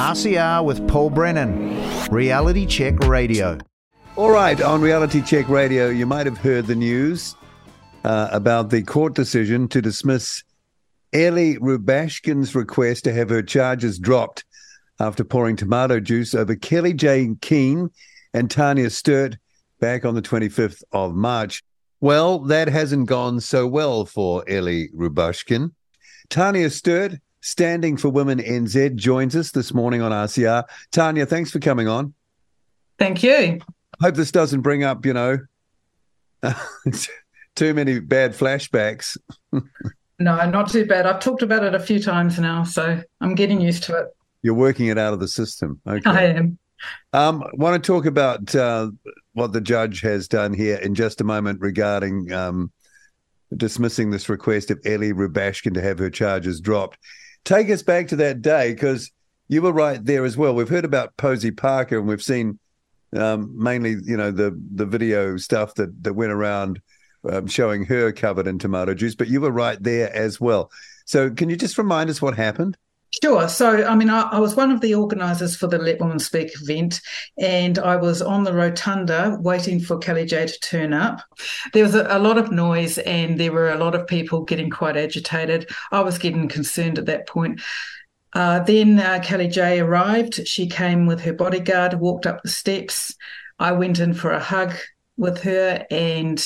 RCR with Paul Brennan, Reality Check Radio. All right, on Reality Check Radio, you might have heard the news uh, about the court decision to dismiss Ellie Rubashkyn's request to have her charges dropped after pouring tomato juice over Kelly Jane Keen and Tania Sturt back on the 25th of March. Well, that hasn't gone so well for Ellie Rubashkyn. Tania Sturt, standing for Women NZ, joins us this morning on RCR. Tania, thanks for coming on. Thank you. Hope this doesn't bring up, you know, too many bad flashbacks. no, not too bad. I've talked about it a few times now, so I'm getting used to it. You're working it out of the system. Okay. I am. Um, want to talk about uh, what the judge has done here in just a moment regarding um, dismissing this request of Ellie Rubashkyn to have her charges dropped. Take us back to that day because you were right there as well. We've heard about Posie Parker and we've seen um, mainly, you know, the the video stuff that that went around um, showing her covered in tomato juice, but you were right there as well. So, can you just remind us what happened? Sure. So, I mean, I, I, was one of the organisers for the Let Women Speak event, and I was on the rotunda waiting for Kellie-Jay to turn up. There was a, a, lot of noise, and there were a lot of people getting quite agitated. I was getting concerned at that point. Uh, then uh, Kellie-Jay arrived. She came with her bodyguard, walked up the steps. I went in for a hug with her, and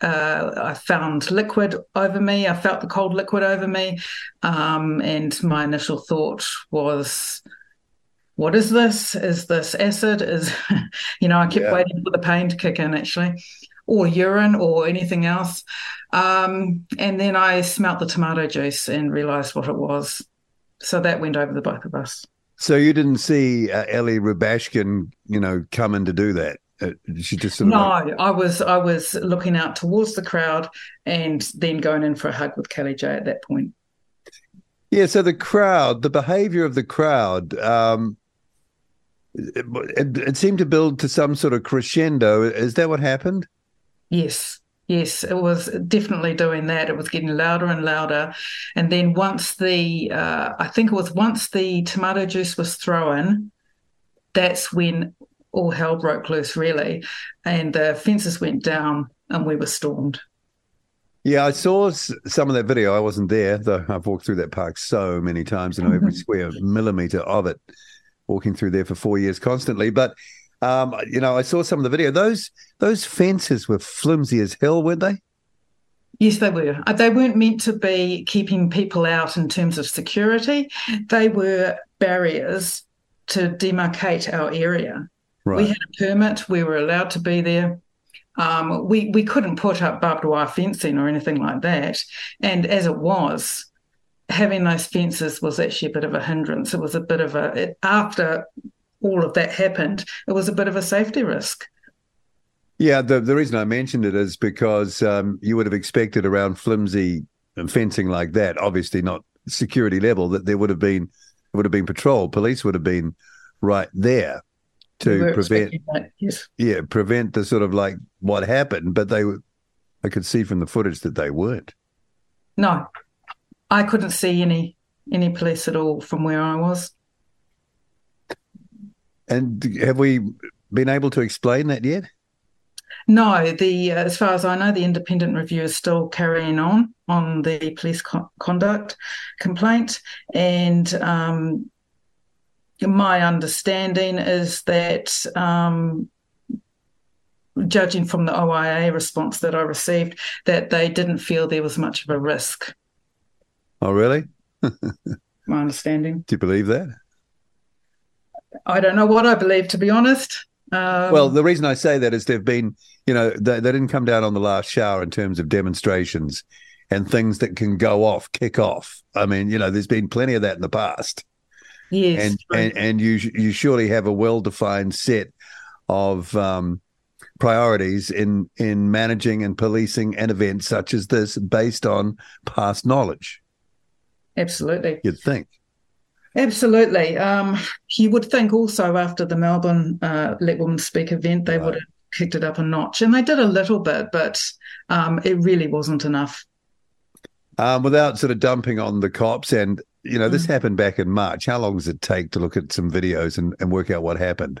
uh, I found liquid over me. I felt the cold liquid over me. Um, and my initial thought was, what is this? Is this acid? Is, you know, I kept yeah. waiting for the pain to kick in actually, or urine or anything else. Um, and then I smelt the tomato juice and realized what it was. So that went over the both of us. So you didn't see uh, Ellie Rubashkyn, you know, come in to do that? Uh, she just sort of no. Like... I was I was looking out towards the crowd and then going in for a hug with Kellie-Jay at that point. Yeah, so the crowd, the behaviour of the crowd, um, it, it, it, seemed to build to some sort of crescendo. Is that what happened? Yes, yes, it was definitely doing that. It was getting louder and louder, and then once the, uh, I think it was once the tomato juice was thrown, that's when all hell broke loose, really. And the fences went down and we were stormed. Yeah, I saw some of that video. I wasn't there, though I've walked through that park so many times, I know every square millimeter of it, walking through there for four years constantly. But, um, you know, I saw some of the video. Those those fences were flimsy as hell, weren't they? Yes, they were. Uh, they weren't meant to be keeping people out in terms of security. They were barriers to demarcate our area. Right. We had a permit. We were allowed to be there. Um, we we couldn't put up barbed wire fencing or anything like that. And as it was, having those fences was actually a bit of a hindrance. It was a bit of a it, after all of that happened, it was a bit of a safety risk. Yeah, the the reason I mentioned it is because um, you would have expected around flimsy fencing like that, obviously not security level, that there would have been would have been patrol, police would have been right there to prevent yes. yeah prevent the sort of like what happened but they were i could see from the footage that they weren't no. I couldn't see any any police at all from where i was. And have we been able to explain that yet? No the uh, as far as i know the independent review is still carrying on on the police co- conduct complaint. And um, my understanding is that, um, judging from the OIA response that I received, that they didn't feel there was much of a risk. Oh, really? my understanding. Do you believe that? I don't know what I believe, to be honest. Um, well, the reason I say that is they've been, you know, they, they didn't come down on the last shower in terms of demonstrations and things that can go off, kick off. I mean, you know, there's been plenty of that in the past. Yes, and and, and you you surely have a well defined set of um, priorities in in managing and policing an event such as this based on past knowledge. Absolutely, you'd think. Absolutely. Um, you would think also after the Melbourne uh, Let Women Speak event, they right. would have kicked it up a notch, and they did a little bit, but um, it really wasn't enough. Um, without sort of dumping on the cops. And, you know, this Mm. happened back in March. How long does it take to look at some videos and, and work out what happened?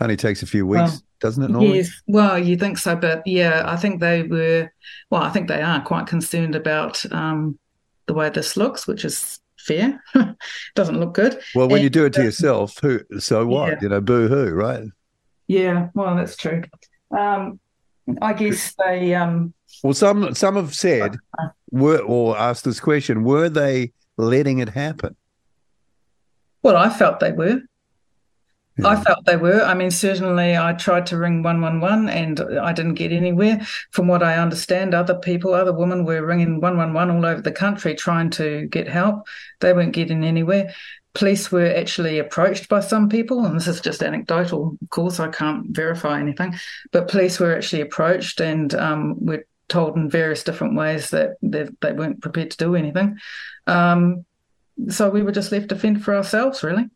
Only takes a few weeks, Well, doesn't it, normally? Yes, well, you think so, but yeah, I think they were. Well, I think they are quite concerned about um, the way this looks, which is fair. Doesn't look good. Well, when And, you do it to yourself, who? so what? yeah. You know, boo hoo, right? Yeah, well, that's true. Um, I guess they. Um, Well, some some have said, were or asked this question: Were they letting it happen? well, I felt they were. I felt they were. I mean, certainly I tried to ring 111 and I didn't get anywhere. From what I understand, other people, other women were ringing 111 all over the country trying to get help. They weren't getting anywhere. Police were actually approached by some people, and this is just anecdotal, of course, I can't verify anything, but police were actually approached and um, were told in various different ways that they, they weren't prepared to do anything. Um, so we were just left to fend for ourselves, really.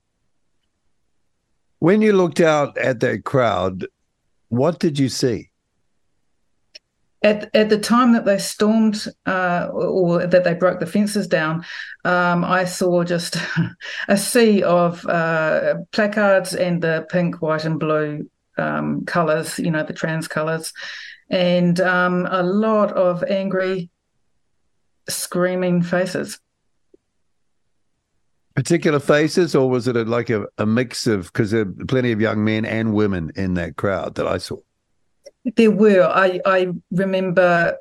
When you looked out at that crowd, what did you see? At at the time that they stormed uh, or that they broke the fences down, um, I saw just a sea of uh, placards and the pink, white, and blue um, colours. You know, the trans colours, and um, a lot of angry, screaming faces. Particular faces, or was it a, like a, a mix of? Because there are plenty of young men and women in that crowd that I saw. There were. I I remember.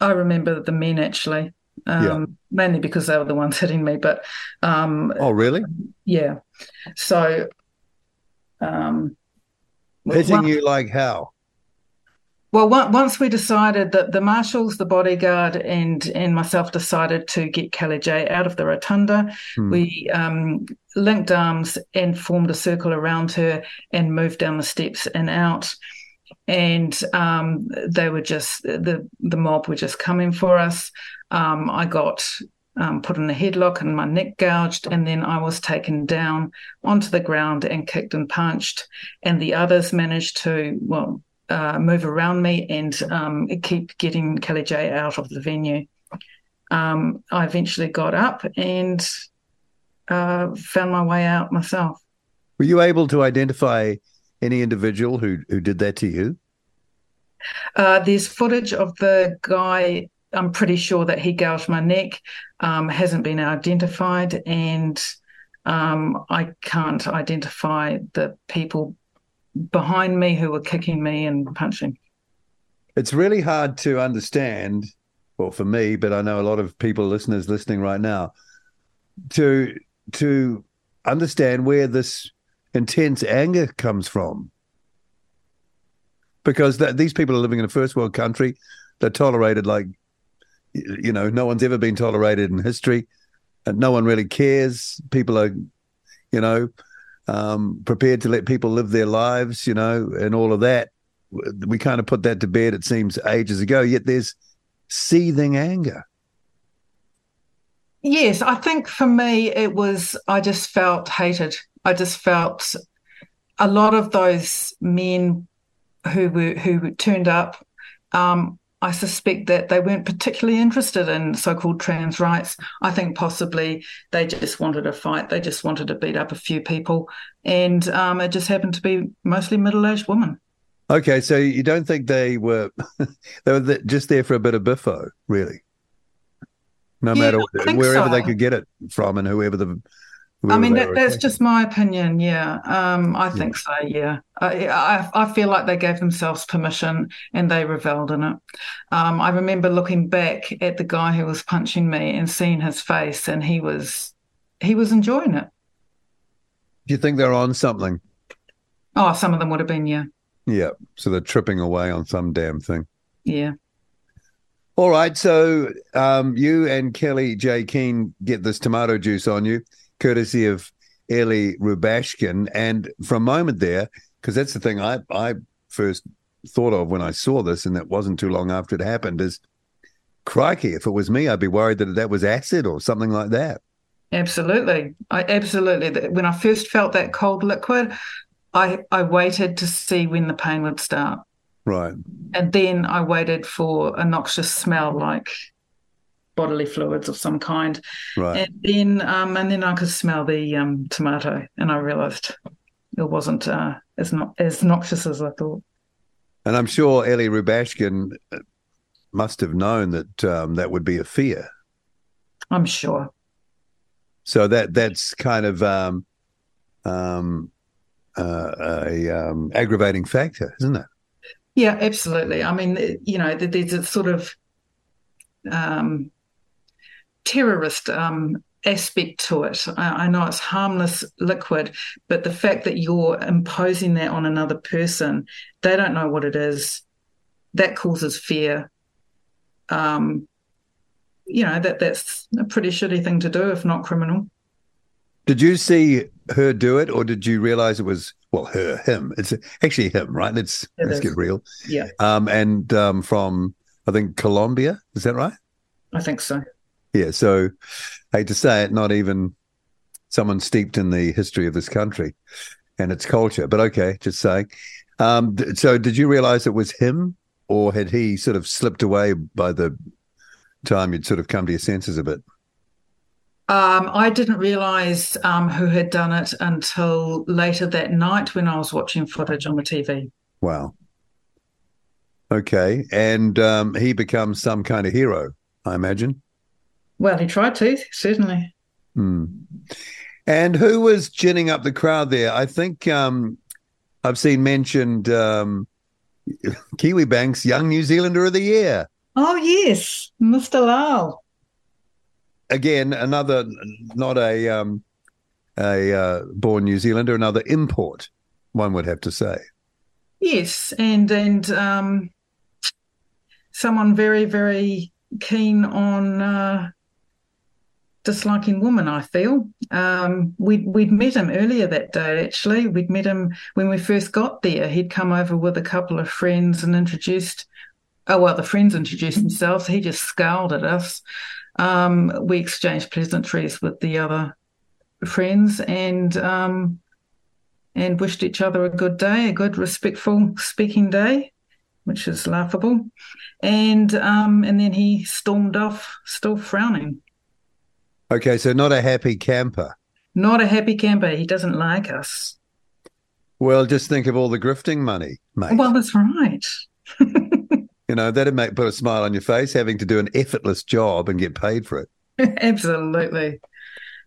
I remember the men actually, um, Yeah. mainly because they were the ones hitting me. But um, Oh, really? Yeah. So, um, Hitting one- you like how? Well, once we decided that the marshals, the bodyguard, and and myself decided to get Kellie-Jay out of the rotunda, Hmm. we um, linked arms and formed a circle around her and moved down the steps and out. And um, they were just the the mob were just coming for us. Um, I got um, put in a headlock and my neck gouged, and then I was taken down onto the ground and kicked and punched. And the others managed to well uh, move around me and um, keep getting Kellie-Jay out of the venue. Um, I eventually got up and uh, found my way out myself. Were you able to identify any individual who who did that to you? Uh, there's footage of the guy. I'm pretty sure that he gouged my neck. Um, hasn't been identified, and um, I can't identify the people behind me who were kicking me and punching. It's really hard to understand, well, for me, but I know a lot of people, listeners listening right now, to to understand where this intense anger comes from. Because these people are living in a first world country. They're tolerated like, you know, no one's ever been tolerated in history. And no one really cares. People are, you know, um, prepared to let people live their lives, you know, and all of that. We kind of put that to bed, it seems, ages ago. Yet there's seething anger. Yes, I think for me it was I just felt hated. I just felt a lot of those men who were who turned up. Um, I suspect that they weren't particularly interested in so-called trans rights. I think possibly they just wanted a fight. They just wanted to beat up a few people, and um, it just happened to be mostly middle-aged women. Okay, so you don't think they were they were just there for a bit of biffo, really? No Yeah, matter wherever so. they could get it from, and whoever the. I mean, that, that's just my opinion. Yeah, um, I think so. Yeah, I, I I feel like they gave themselves permission and they reveled in it. Um, I remember looking back at the guy who was punching me and seeing his face, and he was he was enjoying it. Do you think they're on something? Oh, some of them would have been. Yeah, Yeah, so they're tripping away on some damn thing. yeah. All right, so um, you and Kellie-Jay Keen get this tomato juice on you, courtesy of Ellie Rubashkyn. And for a moment there, because that's the thing I, I first thought of when I saw this, and that wasn't too long after it happened, is crikey, if it was me, I'd be worried that that was acid or something like that. Absolutely. I absolutely. When I first felt that cold liquid, I I waited to see when the pain would start. Right. And then I waited for a noxious smell like bodily fluids of some kind. Right. And then um, and then I could smell the um, tomato, and I realised it wasn't uh, as not as noxious as I thought. And I'm sure Ellie Rubashkyn uh, must have known that um, that would be a fear. I'm sure. So that that's kind of um, um, uh, a um, aggravating factor, isn't it? Yeah, absolutely. I mean, you know, there's a sort of um, terrorist um, aspect to it. I, I, know it's harmless liquid, but the fact that you're imposing that on another person, they don't know what it is. That causes fear. Um, you know that that's a pretty shitty thing to do, if not criminal. Did you see her do it, or did you realize it was well her him? It's actually him, right? Let's it let's is. get real. Yeah. Um, and um, from I think Colombia, is that right? I think so. Yeah. So, I hate to say it, not even someone steeped in the history of this country and its culture, but okay, just saying. Um, so, did you realize it was him, or had he sort of slipped away by the time you'd sort of come to your senses a bit? Um, I didn't realise um, who had done it until later that night when I was watching footage on the TV. Wow. Okay, and um, he becomes some kind of hero, I imagine. Well, he tried to certainly. Hmm. And who was ginning up the crowd there? I think um, I've seen mentioned um, Kiwibank's Young New Zealander of the Year. Oh yes, Mr. Lal again, another not a um, a uh, born New Zealander, another import. One would have to say. Yes, and and um, someone very very keen on uh, disliking woman, I feel um, we'd we'd met him earlier that day. Actually, we'd met him when we first got there. He'd come over with a couple of friends and introduced. Oh well, the friends introduced themselves. He just scowled at us. Um, we exchanged pleasantries with the other friends and um, and wished each other a good day, a good respectful speaking day, which is laughable. And um, and then he stormed off, still frowning. Okay, so not a happy camper. Not a happy camper. He doesn't like us. Well, just think of all the grifting money, mate. Well, that's right. You know, that'd make put a smile on your face having to do an effortless job and get paid for it. Absolutely.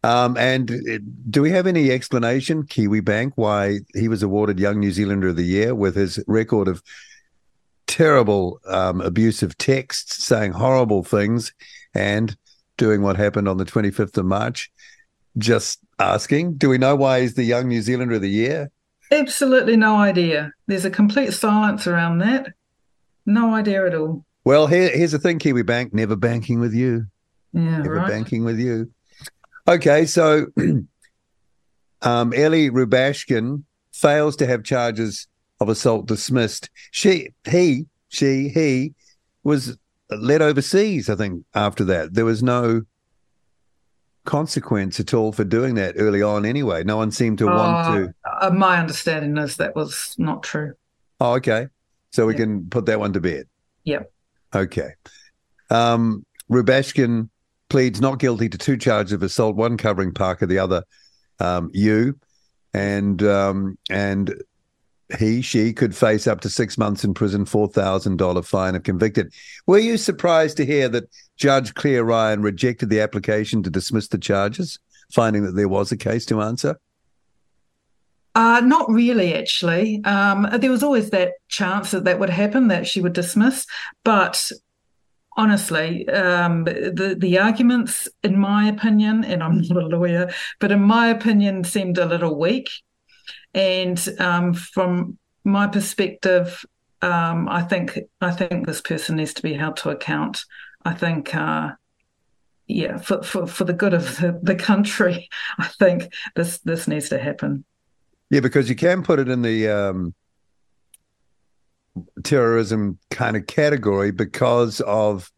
Um, and uh, do we have any explanation, Kiwi Bank, why he was awarded Young New Zealander of the Year with his record of terrible um, abusive texts, saying horrible things, and doing what happened on the 25th of March? Just asking, do we know why he's the Young New Zealander of the Year? Absolutely no idea. There's a complete silence around that. No idea at all. Well, here, here's the thing, Kiwi Bank, never banking with you. Yeah, never right. banking with you. Okay, so um, Ellie Rubashkyn fails to have charges of assault dismissed. She, he, she, he was led overseas, I think, after that. There was no consequence at all for doing that early on anyway. No one seemed to uh, want to. Uh, my understanding is that was not true. Oh, okay. So we can put that one to bed. Yep. Okay. Um, Rubashkyn pleads not guilty to two charges of assault, one covering Parker, the other um, you, and um, and he she could face up to six months in prison, four thousand dollar fine if convicted. Were you surprised to hear that Judge Claire Ryan rejected the application to dismiss the charges, finding that there was a case to answer? Uh, not really, actually. Um, there was always that chance that that would happen, that she would dismiss. But honestly, um, the the arguments, in my opinion, and I'm not a lawyer, but in my opinion, seemed a little weak. And um, from my perspective, um, I think I think this person needs to be held to account. I think. Uh, yeah, for, for, for the good of the, the country, I think this this needs to happen. Yeah, because you can put it in the um, terrorism kind of category because of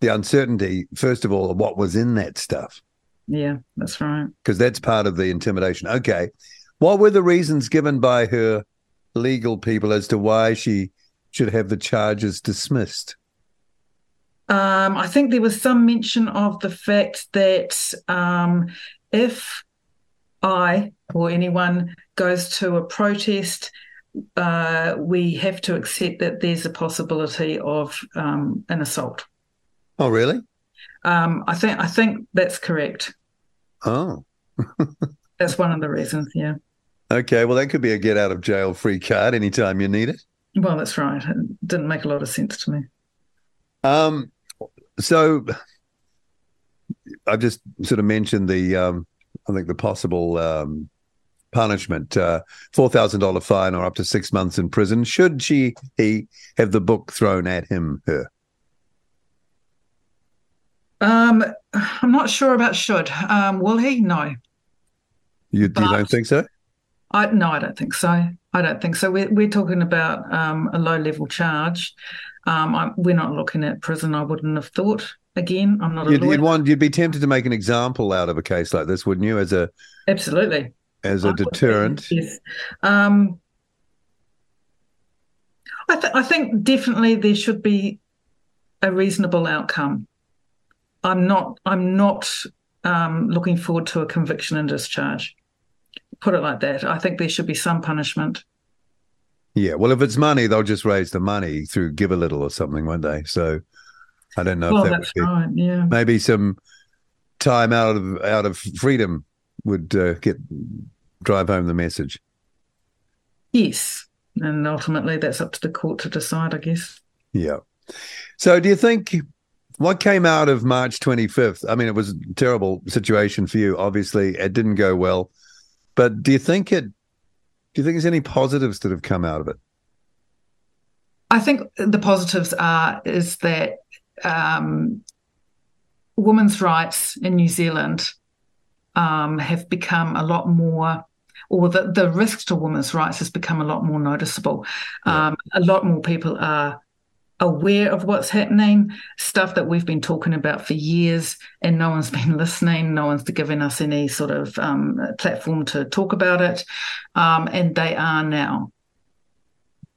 the uncertainty, first of all, of what was in that stuff. Yeah, that's right. Because that's part of the intimidation. Okay. What were the reasons given by her legal people as to why she should have the charges dismissed? Um, I think there was some mention of the fact that um, if I or anyone goes to a protest, uh, we have to accept that there's a possibility of um, an assault. Oh, really? Um, I think I think that's correct. Oh, That's one of the reasons. Yeah. Okay. Well, that could be a get out of jail free card anytime you need it. Well, that's right. It didn't make a lot of sense to me. Um, so I've just sort of mentioned the, um, I think the possible um, punishment, uh, four thousand dollar fine or up to six months in prison. Should she he have the book thrown at him her? Um, I'm not sure about should. Um, will he? No. You, you don't think so? I no, I don't think so. I don't think so. We're we're talking about um, a low level charge. Um, I, we're not looking at prison. I wouldn't have thought. Again, I'm not a You'd, lawyer. you'd want you'd be tempted to make an example out of a case like this, wouldn't you? As a Absolutely. as I a would be, deterrent. Yes. Um, I, th- I think definitely there should be a reasonable outcome. I'm not. I'm not um, looking forward to a conviction and discharge. Put it like that. I think there should be some punishment. Yeah. Well, if it's money, they'll just raise the money through give a little or something, won't they? So I don't know well, if that that's right. Yeah. maybe some time out of out of freedom would uh, get drive home the message. Yes. And ultimately, that's up to the court to decide, I guess. Yeah. So do you think what came out of March 25th? I mean, it was a terrible situation for you. Obviously, it didn't go well. But do you think it do you think there's any positives that have come out of it? I think the positives are is that um, women's rights in New Zealand um, have become a lot more, or the, the risk to women's rights has become a lot more noticeable. Yeah. Um, a lot more people are aware of what's happening, stuff that we've been talking about for years, and no one's been listening. No one's given us any sort of um, platform to talk about it, um, and they are now,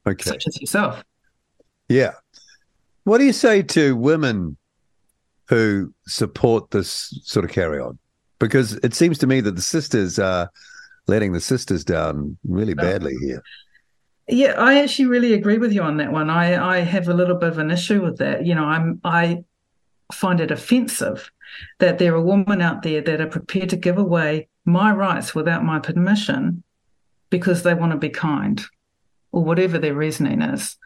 Okay. such as yourself. Yeah. What do you say to women who support this sort of carry on? Because it seems to me that the sisters are letting the sisters down really badly here. Yeah, I actually really agree with you on that one. I, I have a little bit of an issue with that. You know, I'm I find it offensive that there are women out there that are prepared to give away my rights without my permission because they want to be kind or whatever their reasoning is.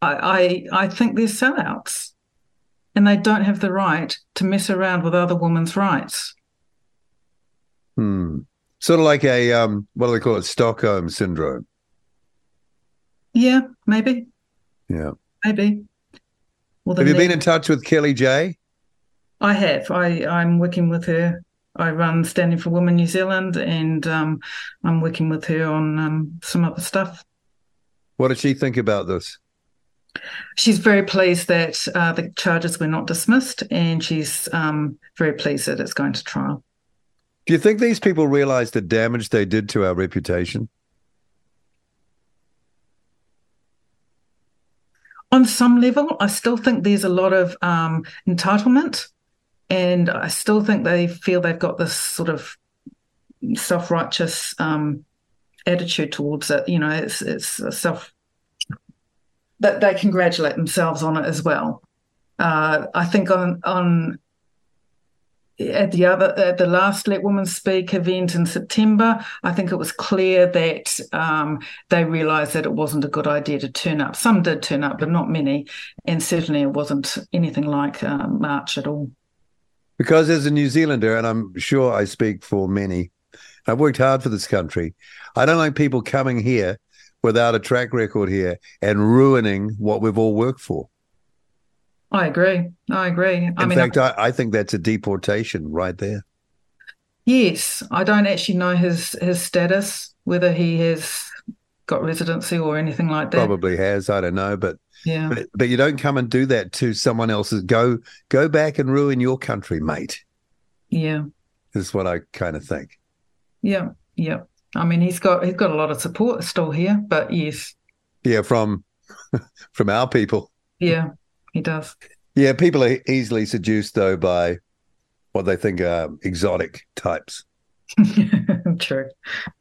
I I, I think they're sellouts. And they don't have the right to mess around with other women's rights. Hmm. Sort of like a um, what do they call it? Stockholm syndrome. Yeah, maybe, Yeah. maybe. Well, Have you been in touch with Kellie-Jay? I have. I, I'm working with her. I run Standing for Women New Zealand, and um, I'm working with her on um, some other stuff. What did she think about this? She's very pleased that uh, the charges were not dismissed, and she's um, very pleased that it's going to trial. Do you think these people realize the damage they did to our reputation? On some level, I still think there's a lot of um, entitlement, and I still think they feel they've got this sort of self-righteous um, attitude towards it. You know, it's it's self that they congratulate themselves on it as well. Uh, I think on on at the other at the last Let Women Speak event in September, I think it was clear that um, they realised that it wasn't a good idea to turn up. Some did turn up, but not many, and certainly it wasn't anything like uh, March at all. Because as a New Zealander, and I'm sure I speak for many, I've worked hard for this country. I don't like people coming here without a track record here and ruining what we've all worked for. I agree. I agree. In I mean, fact, I, I think that's a deportation right there. yes, I don't actually know his his status, whether he has got residency or anything like that. Probably has, I don't know, but, Yeah. but but you don't come and do that to someone else's. Go go back and ruin your country, mate. Yeah. Is what I kind of think. Yeah. Yeah. I mean, he's got he's got a lot of support still here, but yes, Yeah, from from our people. yeah, he does. Yeah, people are easily seduced though by what they think are exotic types. True.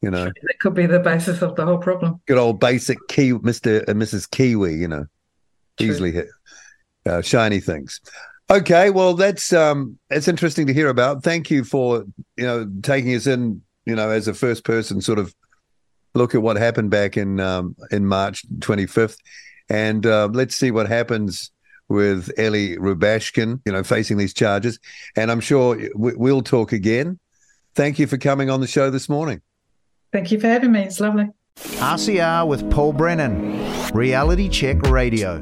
You know, it could be the basis of the whole problem. good old basic key, Mister and Mrs. Kiwi. You know, True. easily hit uh, shiny things. Okay, well that's um it's interesting to hear about. Thank you for you know taking us in you know as a first person sort of look at what happened back in um in March 25th, and uh, let's see what happens with Ellie Rubashkyn, you know, facing these charges. And I'm sure we- we'll talk again. Thank you for coming on the show this morning. Thank you for having me. It's lovely. RCR with Paul Brennan, Reality Check Radio.